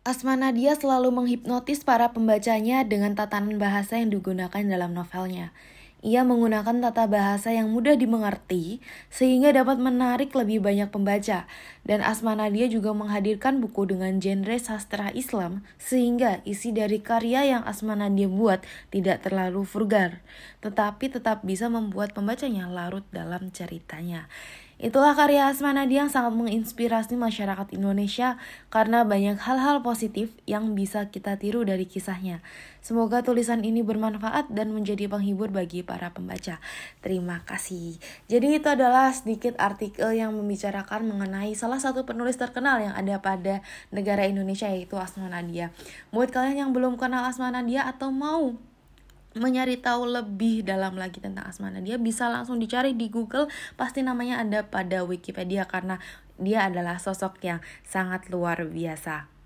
Asma Nadia selalu menghipnotis para pembacanya dengan tatanan bahasa yang digunakan dalam novelnya. Ia menggunakan tata bahasa yang mudah dimengerti sehingga dapat menarik lebih banyak pembaca. Dan Asma Nadia juga menghadirkan buku dengan genre sastra Islam sehingga isi dari karya yang Asma Nadia buat tidak terlalu vulgar, tetapi tetap bisa membuat pembacanya larut dalam ceritanya. Itulah karya Asma Nadia yang sangat menginspirasi masyarakat Indonesia karena banyak hal-hal positif yang bisa kita tiru dari kisahnya. Semoga tulisan ini bermanfaat dan menjadi penghibur bagi para pembaca. Terima kasih. Jadi itu adalah sedikit artikel yang membicarakan mengenai salah satu penulis terkenal yang ada pada negara Indonesia yaitu Asma Nadia. Buat kalian yang belum kenal Asma Nadia atau mau mencari tahu lebih dalam lagi tentang Asma Nadia bisa langsung dicari di Google pasti namanya ada pada Wikipedia karena dia adalah sosok yang sangat luar biasa.